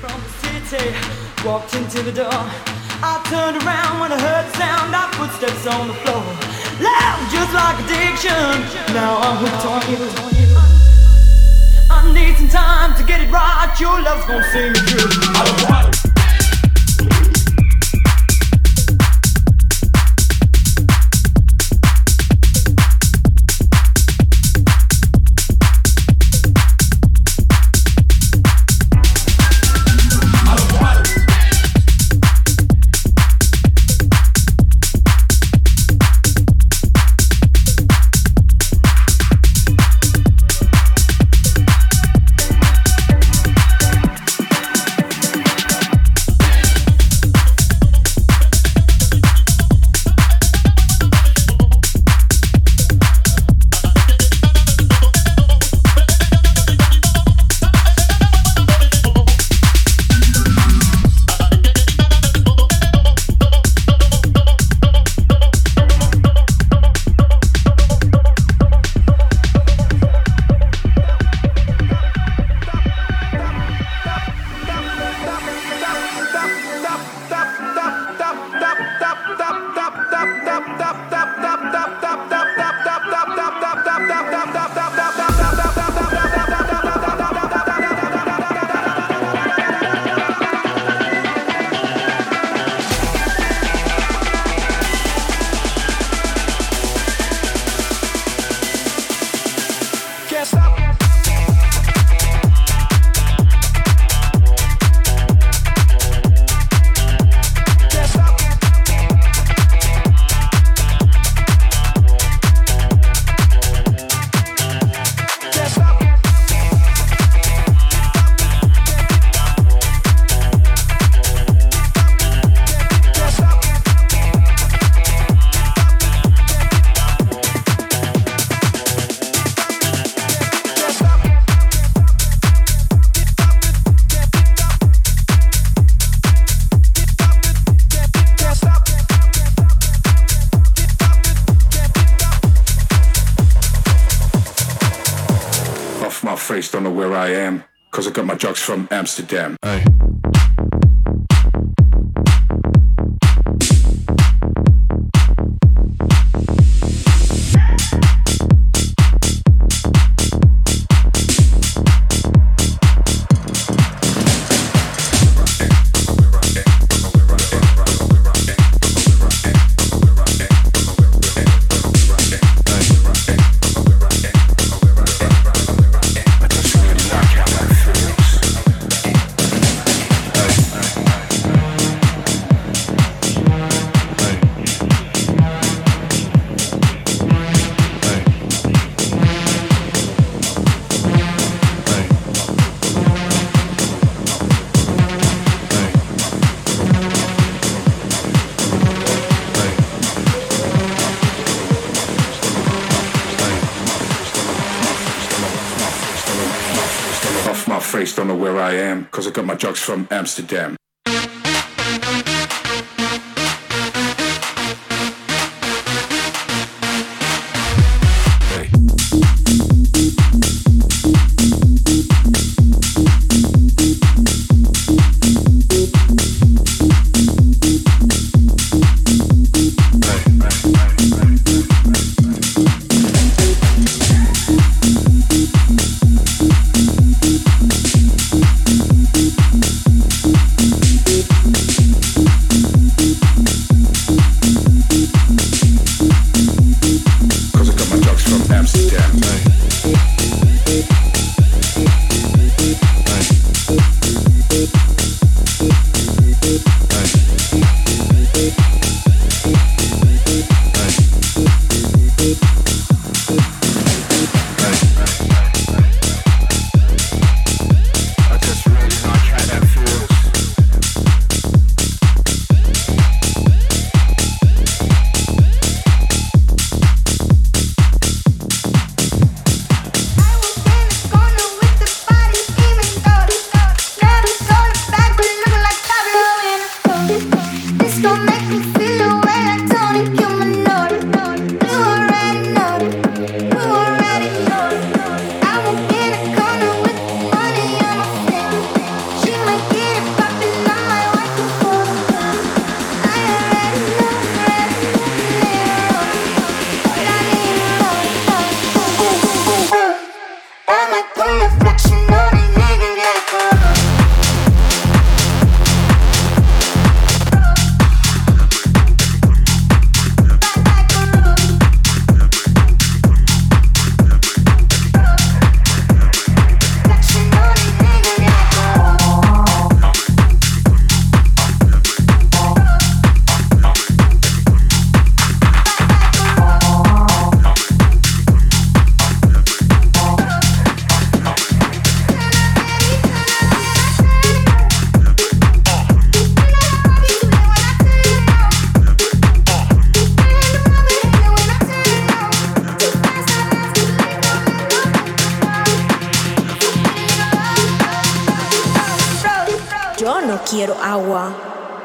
From the city, walked into the door. I turned around when I heard the sound of footsteps on the floor. Loud, just like addiction. Now I'm hooked on you. I need some time to get it right. Your love's gonna see me through. From Amsterdam. Drugs from Amsterdam.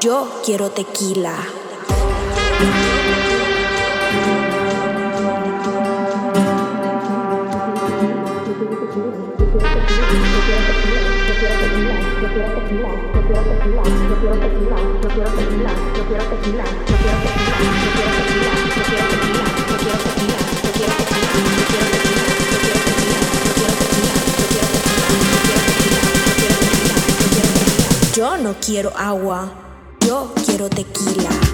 Yo quiero tequila. Yo no quiero agua. Yo quiero tequila.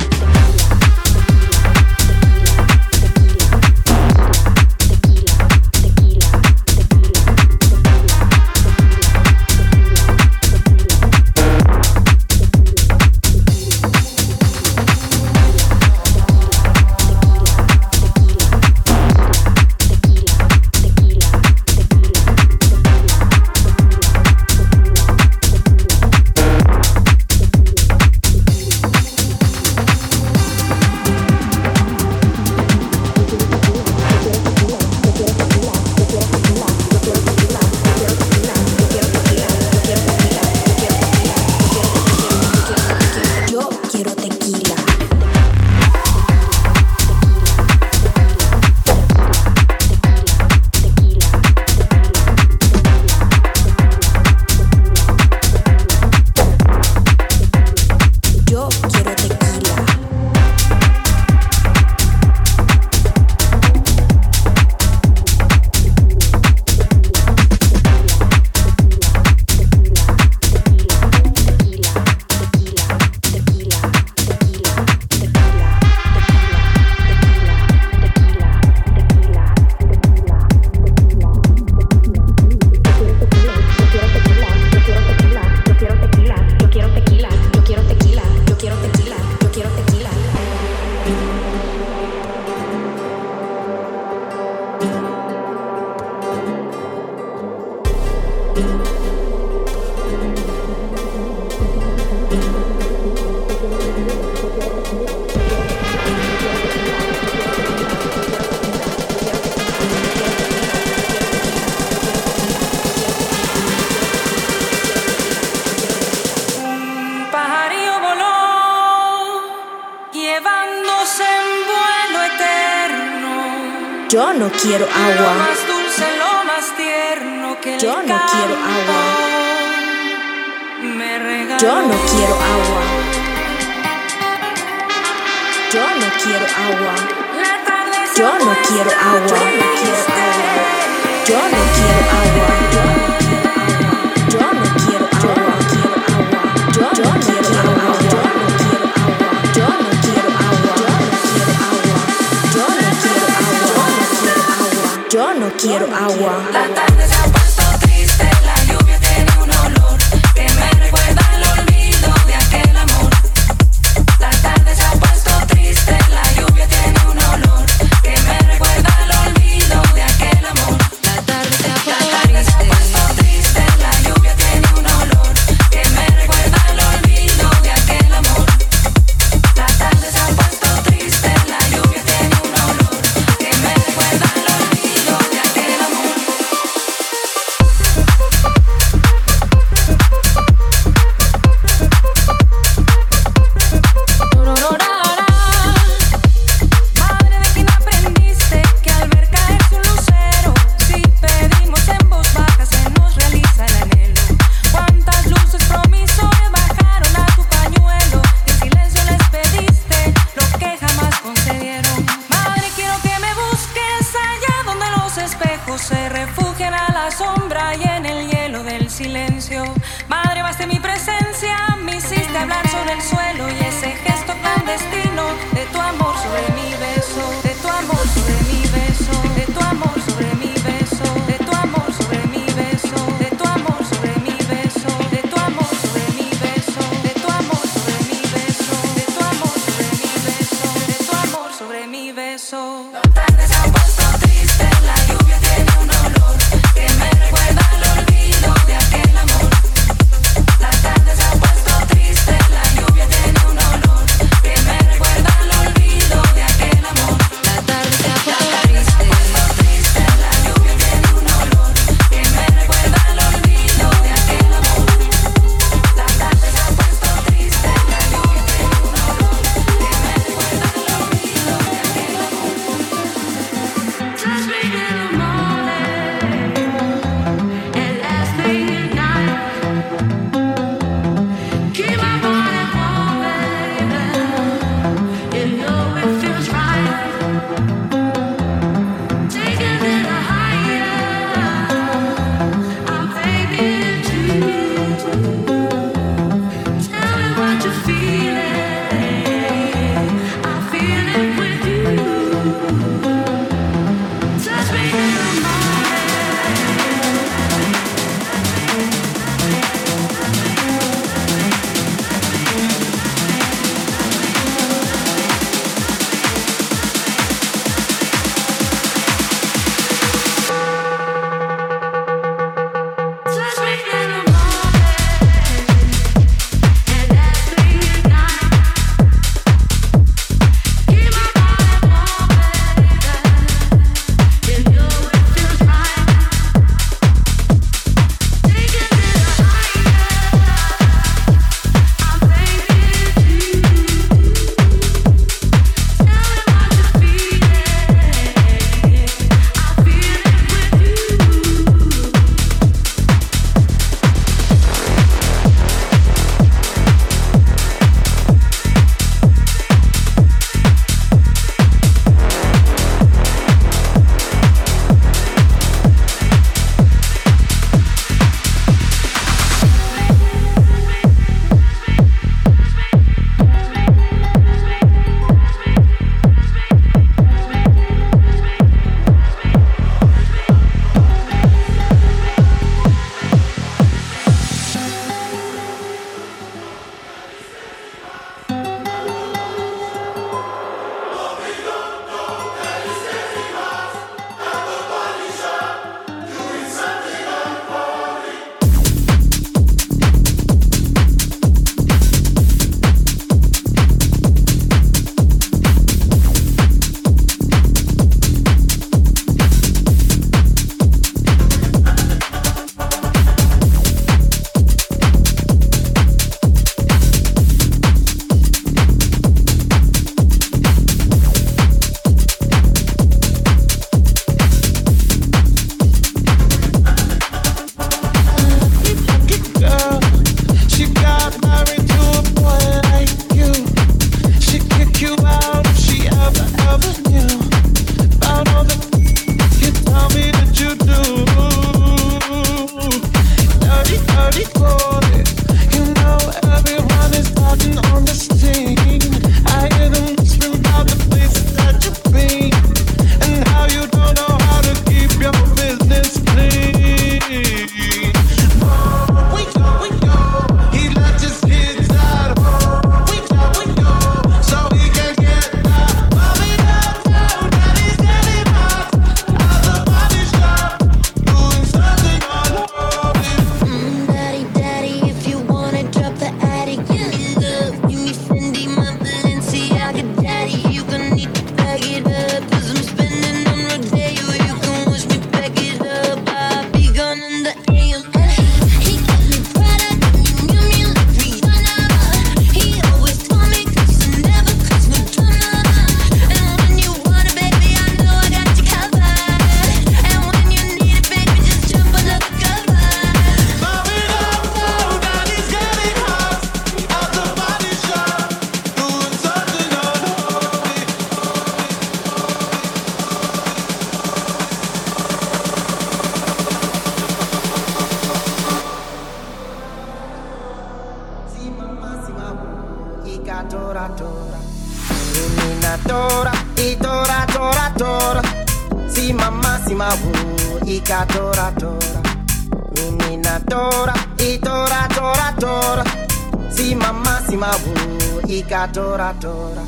Adora, adora, tora.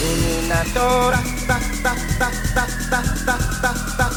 Menina tora. Ta ta ta ta ta ta ta ta.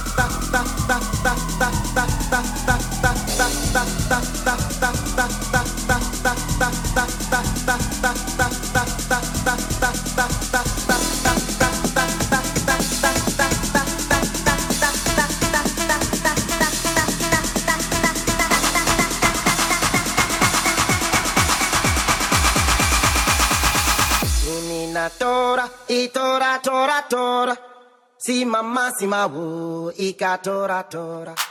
Si mama si ma wo ikatora tora. tora.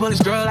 20s, girl,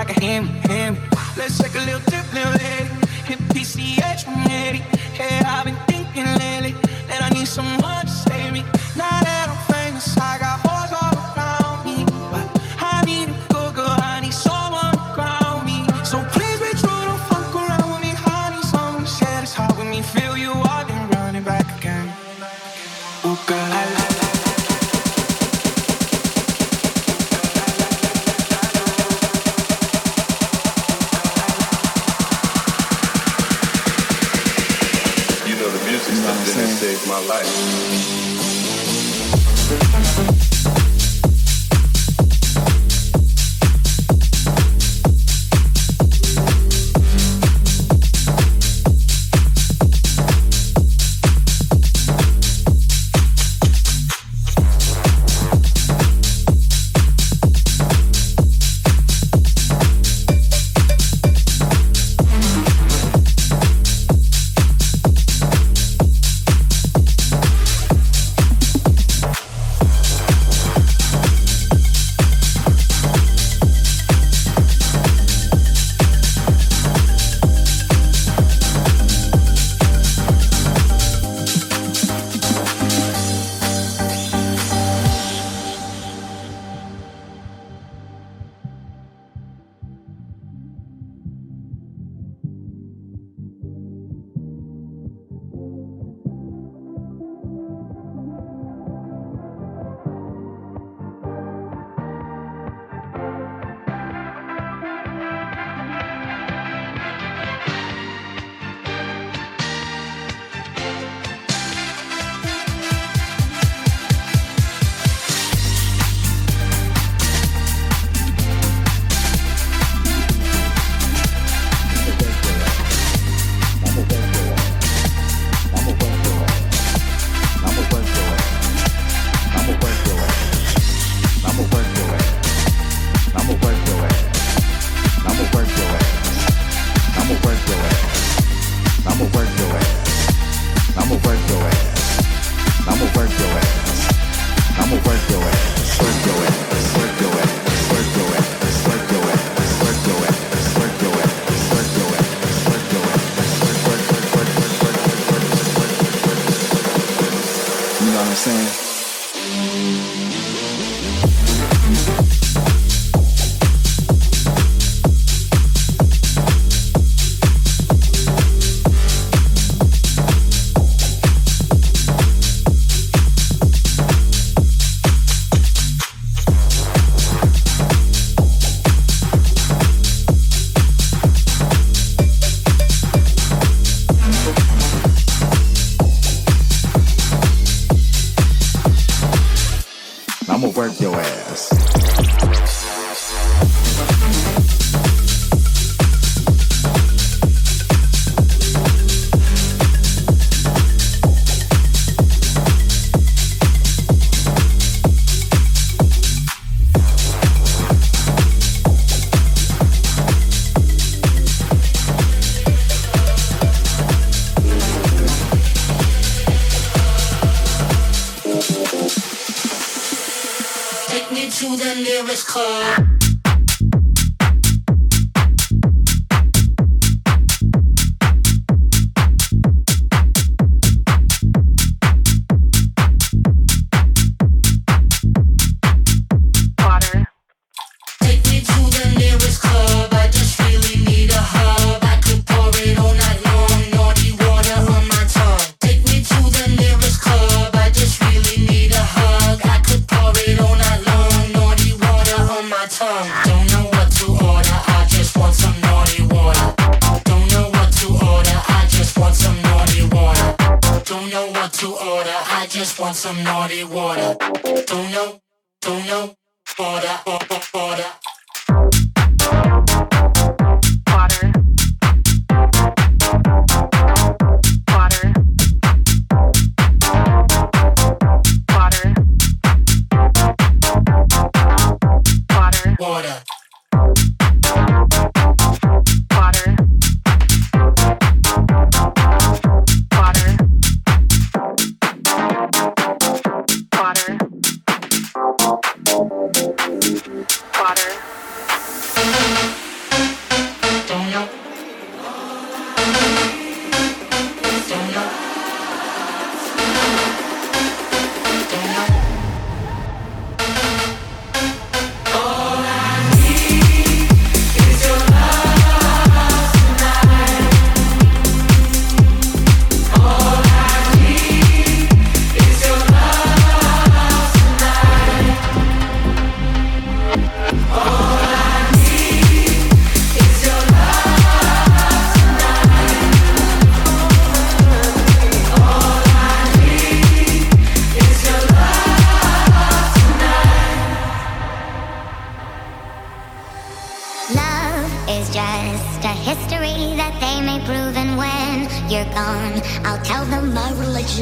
some naughty water. Don't know, don't know, water, water, water.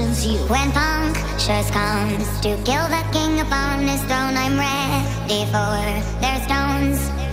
you When punctures just comes to kill the king upon his throne. I'm ready for their stones.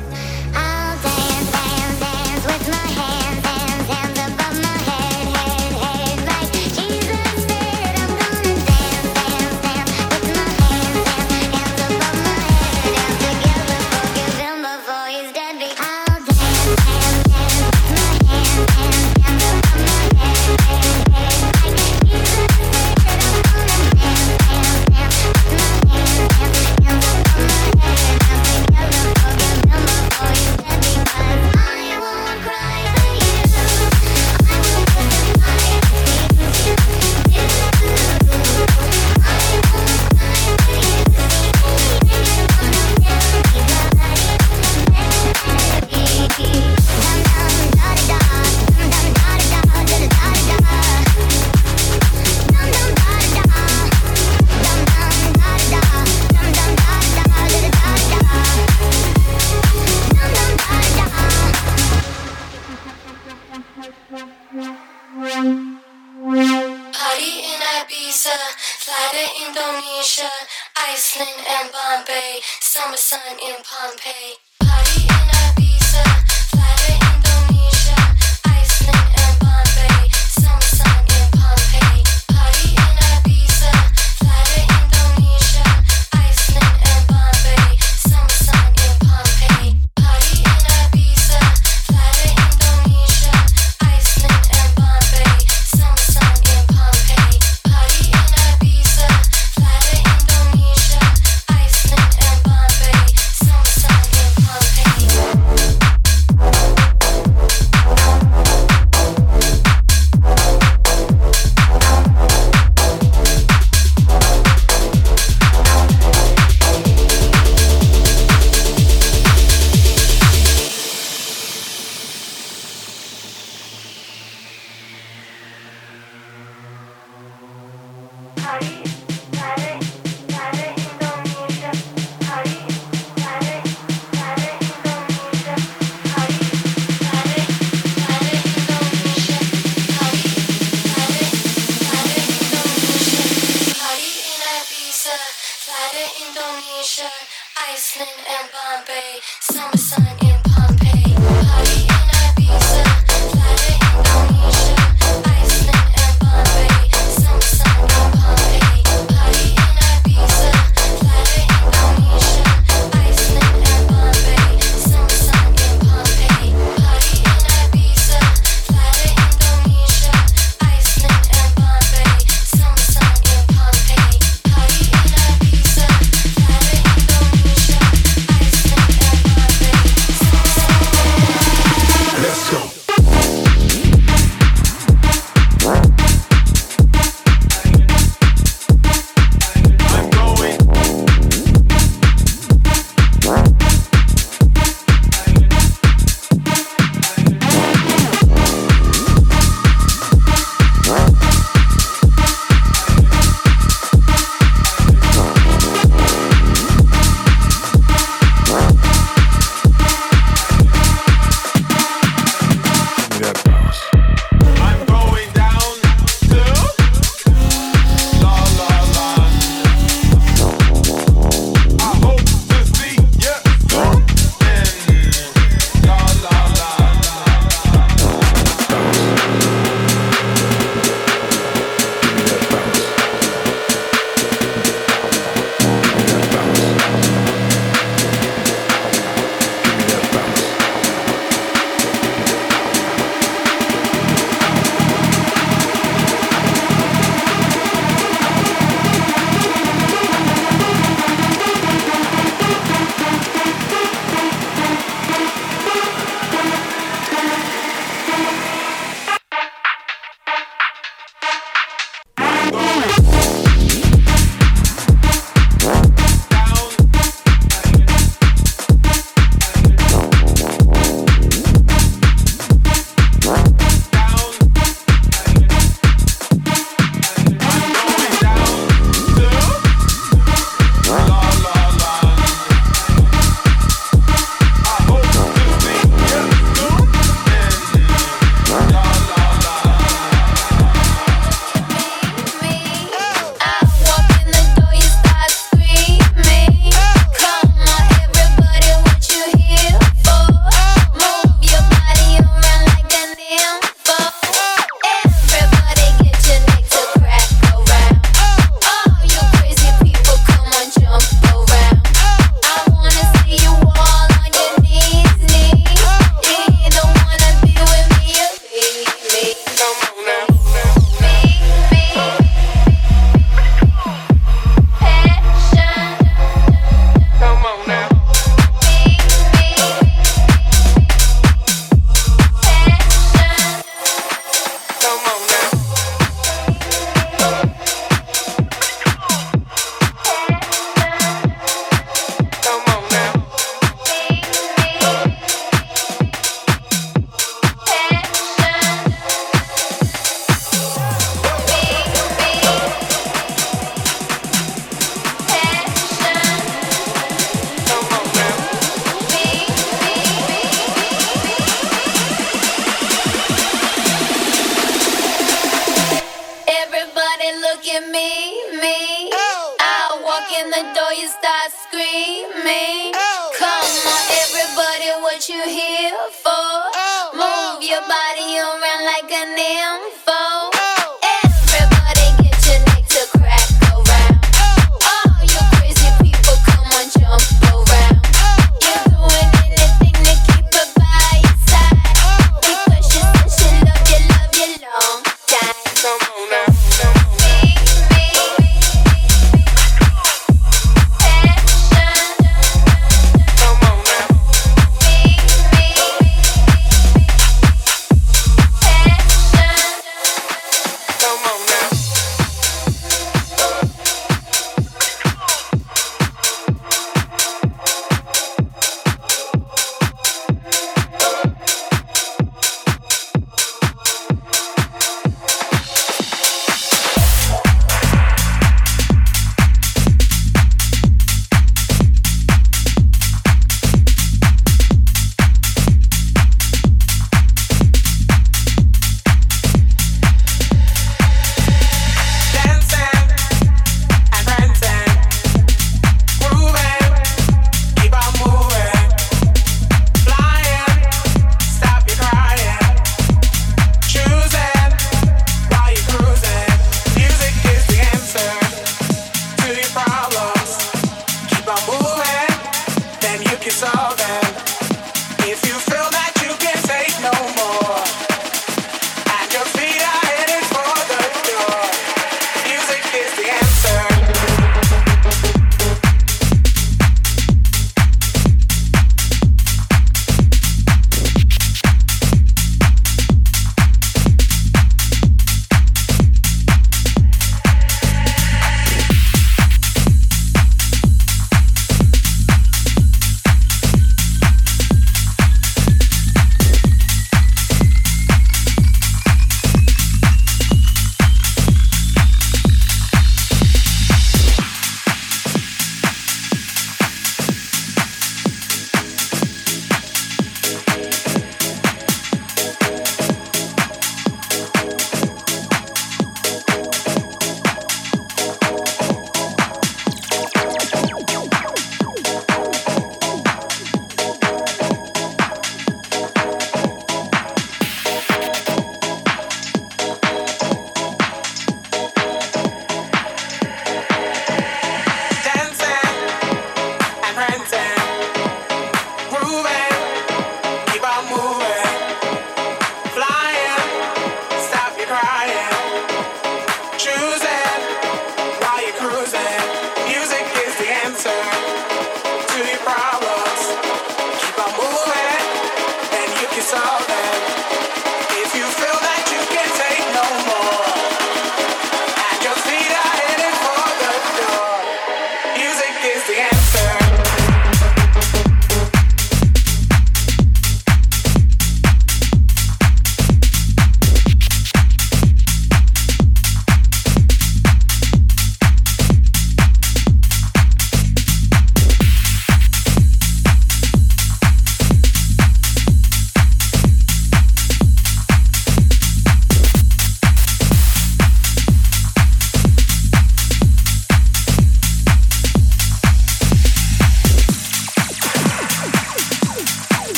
it's all there. If you feel that you can't take no more.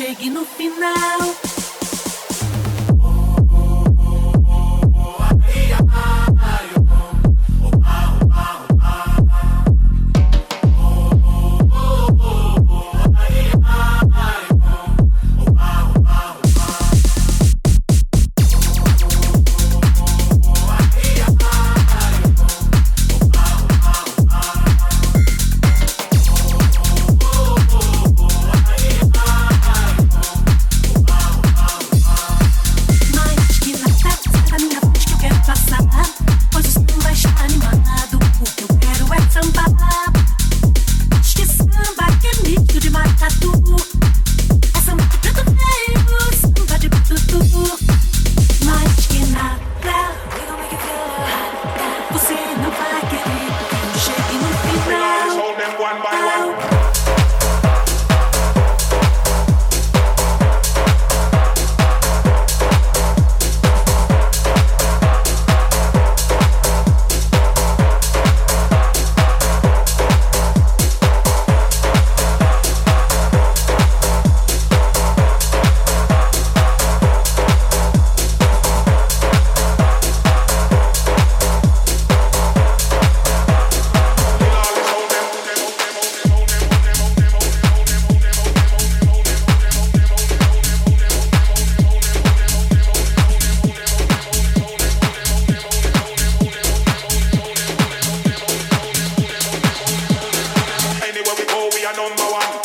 Chegue no final. Motherfucking beat go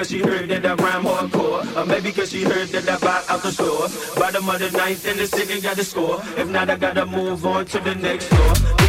cause she heard that I rhyme hardcore. Or maybe cause she heard that I buy out the store. Bottom of the ninth and the city got the score. If not, I gotta move on to the next door.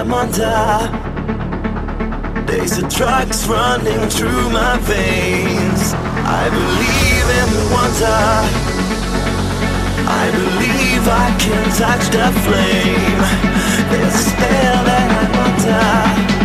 I'm under. There's a drugs running through my veins. I believe in the wonder. I believe I can touch the flame. There's a spell that I'm under.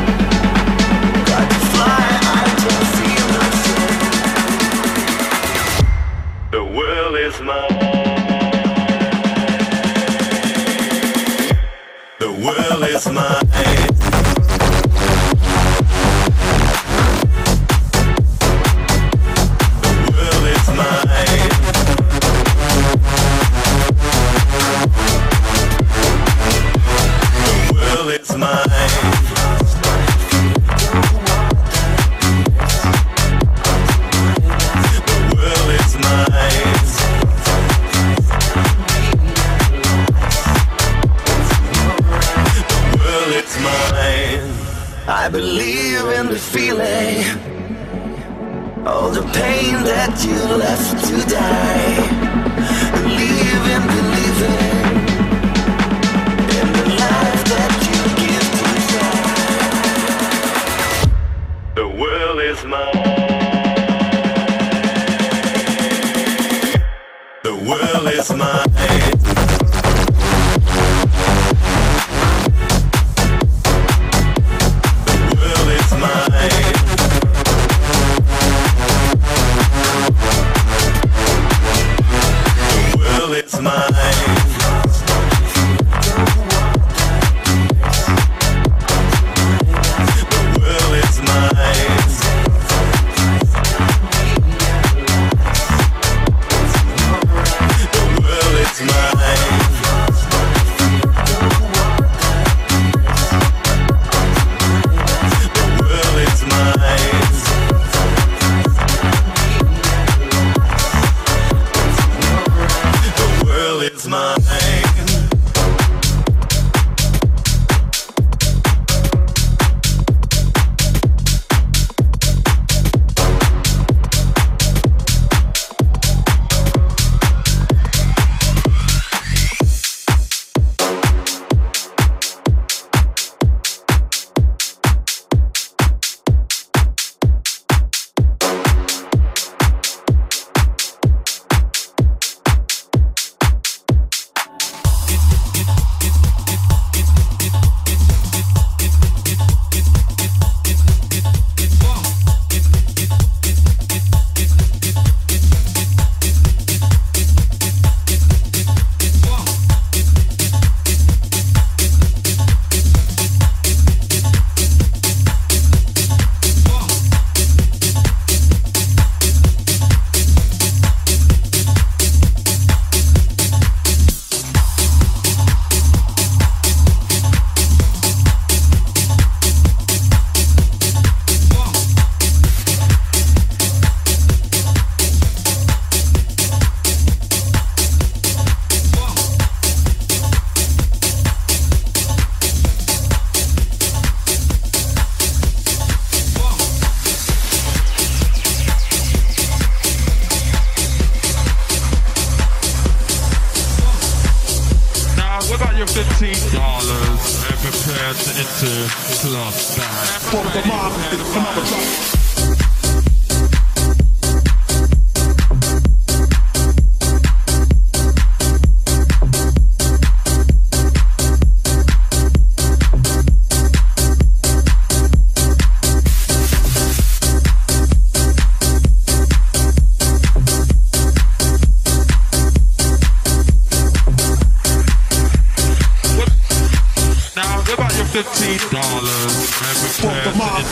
time.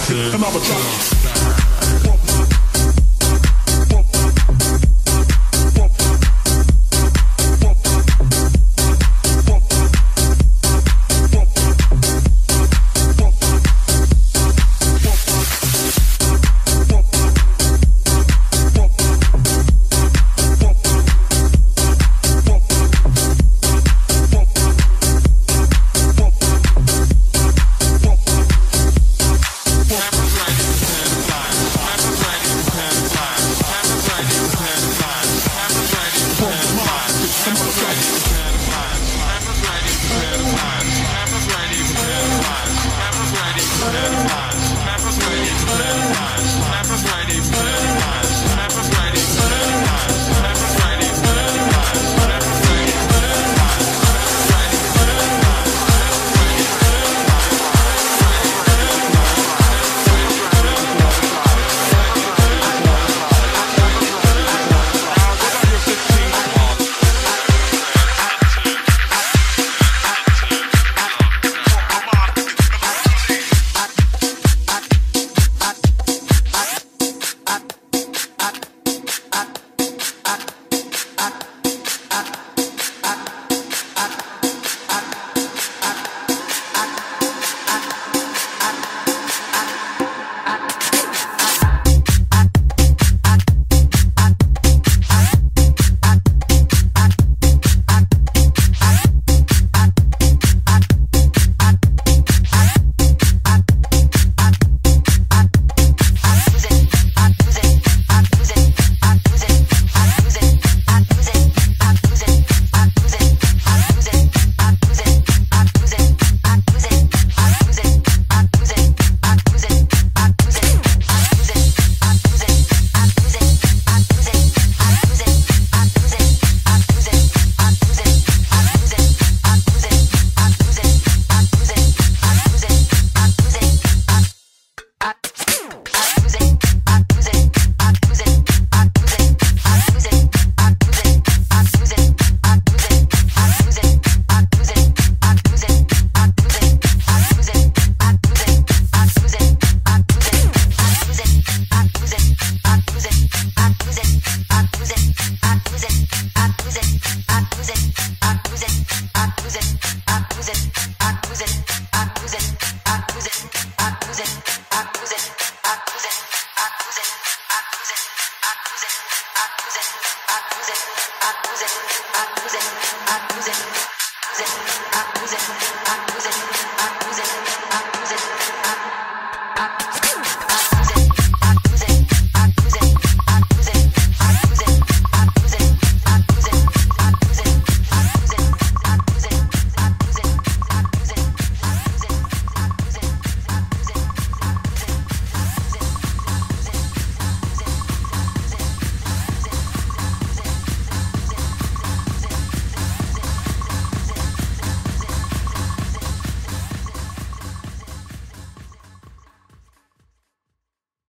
Fifteen dollars